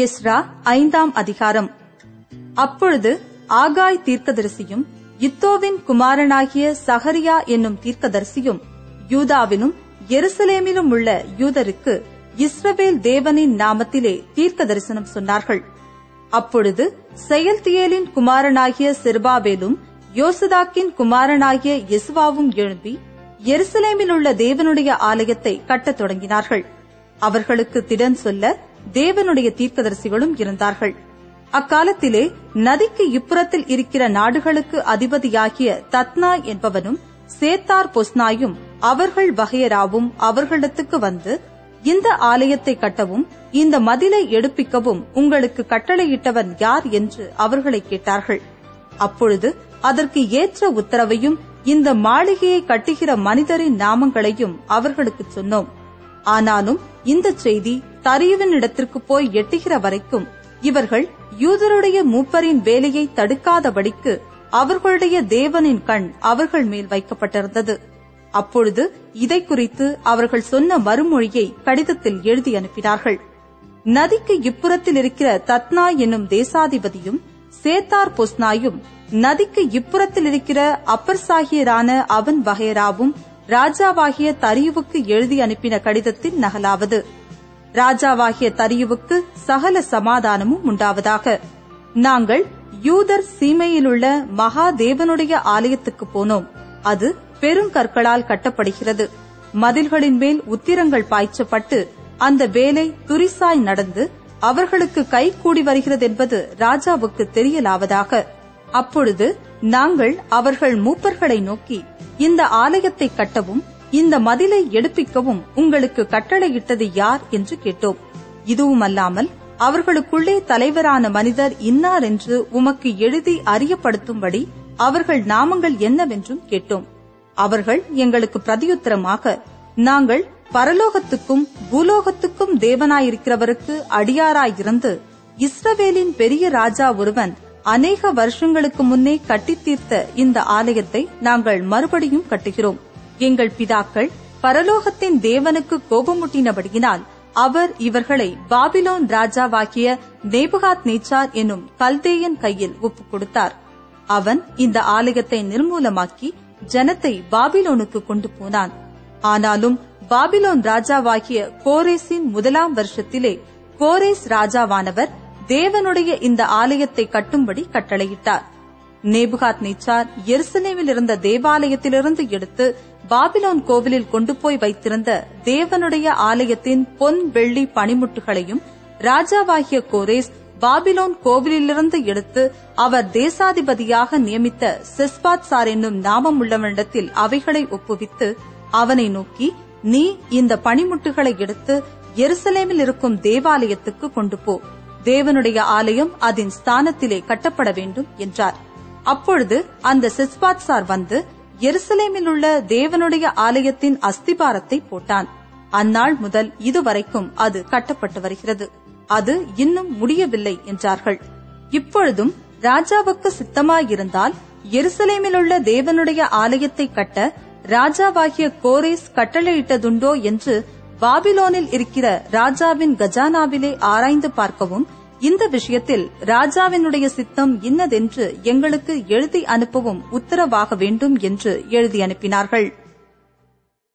Ezra ஐந்தாம் அதிகாரம். அப்பொழுது ஆகாய் தீர்க்கதரிசியும் இத்தோவின் குமாரனாகிய சஹரியா என்னும் தீர்க்கதரிசியும் யூதாவிலும் எருசலேமிலும் உள்ள யூதருக்கு இஸ்ரவேல் தேவனின் நாமத்திலே தீர்க்க தரிசனம் சொன்னார்கள். அப்பொழுது செயல்தியேலின் குமாரனாகிய செர்பாவேலும் யோசதாக்கின் குமாரனாகிய எசுவாவும் எழும்பி எருசலேமில் உள்ள தேவனுடைய ஆலயத்தை கட்டத் தொடங்கினார்கள். அவர்களுக்கு திடன் சொல்ல தேவனுடைய தீர்க்கதரிசிகளும் இருந்தார்கள். அக்காலத்திலே நதிக்கு இப்புறத்தில் இருக்கிற நாடுகளுக்கு அதிபதியாகிய தத்னா என்பவனும் சேத்தார் பொஸ்னாயும் அவர்கள் வகையராவும் அவர்களிடத்துக்கு வந்து இந்த ஆலயத்தை கட்டவும் இந்த மதிலை எடுப்பிக்கவும் உங்களுக்கு கட்டளையிட்டவன் யார் என்று அவர்களை கேட்டார்கள். அப்பொழுது அதற்கு ஏற்ற உத்தரவையும் இந்த மாளிகையை கட்டுகிற மனிதரின் நாமங்களையும் அவர்களுக்கு சொன்னோம். ஆனாலும் இந்த செய்தி தரியுவின் இடத்திற்கு போய் எட்டுகிற வரைக்கும் இவர்கள் யூதருடைய மூப்பரின் வேலையை தடுக்காதபடிக்கு அவர்களுடைய தேவனின் கண் அவர்கள் மேல் வைக்கப்பட்டிருந்தது. அப்பொழுது இதை குறித்து அவர்கள் சொன்ன மறுமொழியை கடிதத்தில் எழுதி அனுப்பினார்கள். நதிக்கு இப்புறத்தில் இருக்கிற தத்னா என்னும் தேசாதிபதியும் சேத்தார் பொஸ்னாயும் நதிக்கு இப்புறத்தில் இருக்கிற அப்பர் சாகியரான அவன் வகைராவும் ராஜாவாகிய தரியுவுக்கு எழுதி அனுப்பின கடிதத்தின் நகலாவது. ராஜாவாகிய தரியுவுக்கு சகல சமாதானமும் உண்டாவதாக. நாங்கள் யூதர் சீமையிலுள்ள மகாதேவனுடைய ஆலயத்துக்கு போனோம். அது பெருங்கற்களால் கட்டப்படுகிறது. மதில்களின் மேல் உத்திரங்கள் பாய்ச்சப்பட்டு அந்த வேலை துரிசாய் நடந்து அவர்களுக்கு கை கூடி வருகிறது என்பது ராஜாவுக்கு தெரியலாவதாக. அப்பொழுது நாங்கள் அவர்கள் மூப்பர்களை நோக்கி இந்த ஆலயத்தை கட்டவும் இந்த மதிலை எடுப்பிக்கவும் உங்களுக்கு கட்டளையிட்டது யார் என்று கேட்டோம். இதுவும் அல்லாமல் அவர்களுக்குள்ளே தலைவரான மனிதர் இன்னார் என்று உமக்கு எழுதி அறியப்படுத்தும்படி அவர்கள் நாமங்கள் என்னவென்றும் கேட்டோம். அவர்கள் எங்களுக்கு பிரதியுத்தரமாக நாங்கள் பரலோகத்துக்கும் பூலோகத்துக்கும் தேவனாயிருக்கிறவருக்கு அடியாராயிருந்து இஸ்ரவேலின் பெரிய ராஜா ஒருவன் அநேக வருஷங்களுக்கு முன்னே கட்டித் தீர்த்த இந்த ஆலயத்தை நாங்கள் மறுபடியும் கட்டுகிறோம். எங்கள் பிதாக்கள் பரலோகத்தின் தேவனுக்கு கோபமுட்டினபடியினால் அவர் இவர்களை பாபிலோன் ராஜாவாகிய நேபுகாத் நேச்சார் என்னும் கல்தேயன் கையில் ஒப்புக் கொடுத்தார் அவன் இந்த ஆலயத்தை நிர்மூலமாக்கி ஜனத்தை பாபிலோனுக்கு கொண்டு போனான் ஆனாலும் பாபிலோன் ராஜாவாகிய கோரேசின் முதலாம் வருஷத்திலே கோரேஸ் ராஜாவானவர் தேவனுடைய இந்த ஆலயத்தை கட்டும்படி கட்டளையிட்டார். நேபுகாத் நிச்சார் எருசலேமில் இருந்த தேவாலயத்திலிருந்து எடுத்து பாபிலோன் கோவிலில் கொண்டு போய் வைத்திருந்த தேவனுடைய ஆலயத்தின் பொன் வெள்ளி பனிமுட்டுகளையும் ராஜாவாகிய கோரேஸ் பாபிலோன் கோவிலிலிருந்து எடுத்து அவர் தேசாதிபதியாக நியமித்த செஸ்பாத் சார் என்னும் நாமம் உள்ளவனிடத்தில் அவைகளை ஒப்புவித்து அவனை நோக்கி நீ இந்த பனிமுட்டுகளை எடுத்து எருசலேமில் இருக்கும் தேவாலயத்துக்கு கொண்டு போ. தேவனுடைய ஆலயம் அதன் ஸ்தானத்திலே கட்டப்பட வேண்டும் என்றார். அப்பொழுது அந்த செஸ்பாத் சார் வந்து எருசலேமில் உள்ள தேவனுடைய ஆலயத்தின் அஸ்திபாரத்தை போட்டான். அந்நாள் முதல் இதுவரைக்கும் அது கட்டப்பட்டு வருகிறது. அது இன்னும் முடியவில்லை என்றார்கள். இப்பொழுதும் ராஜாவுக்கு சித்தமாயிருந்தால் எருசலேமில் உள்ள தேவனுடைய ஆலயத்தை கட்ட ராஜாவாகிய கோரேஸ் கட்டளையிட்டதுண்டோ என்று பாபிலோனில் இருக்கிற ராஜாவின் கஜானாவிலே ஆராய்ந்து பார்க்கவும் இந்த விஷயத்தில் ராஜாவினுடைய சித்தம் இன்னதென்று எங்களுக்கு எழுதி அனுப்பவும் உத்தரவாக வேண்டும் என்று எழுதி அனுப்பினார்கள்.